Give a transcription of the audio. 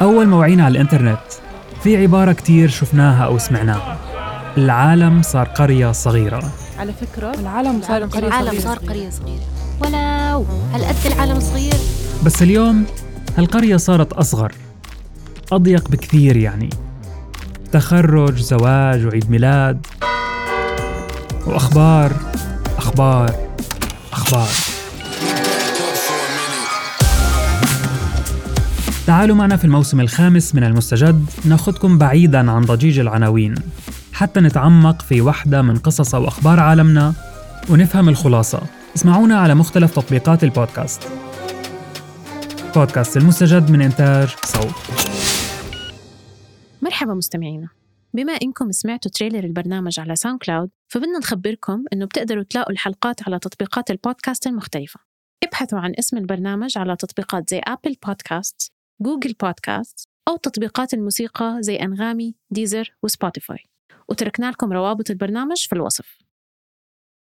أول ما وعينا على الإنترنت. في عبارة كتير شفناها أو سمعناها. العالم صار قرية صغيرة. على فكرة العالم صار قرية العالم صغيرة. صار قرية صغيرة. ولو هالقد العالم صغير. بس اليوم هالقرية صارت أصغر. أضيق بكثير يعني. تخرج زواج وعيد ميلاد. وأخبار أخبار أخبار. تعالوا معنا في الموسم الخامس من المستجد ناخدكم بعيدا عن ضجيج العناوين. حتى نتعمق في وحدة من قصص أو أخبار عالمنا ونفهم الخلاصة. اسمعونا على مختلف تطبيقات البودكاست. بودكاست المستجد من إنتاج صوت. مرحبا مستمعينا. بما إنكم سمعتوا تريلر البرنامج على ساوند كلاود فبدنا نخبركم إنه بتقدروا تلاقوا الحلقات على تطبيقات البودكاست المختلفة. ابحثوا عن اسم البرنامج على تطبيقات زي أبل بودكاست جوجل بودكاست أو تطبيقات الموسيقى زي أنغامي، ديزر وسبوتيفاي. وتركنا لكم روابط البرنامج في الوصف.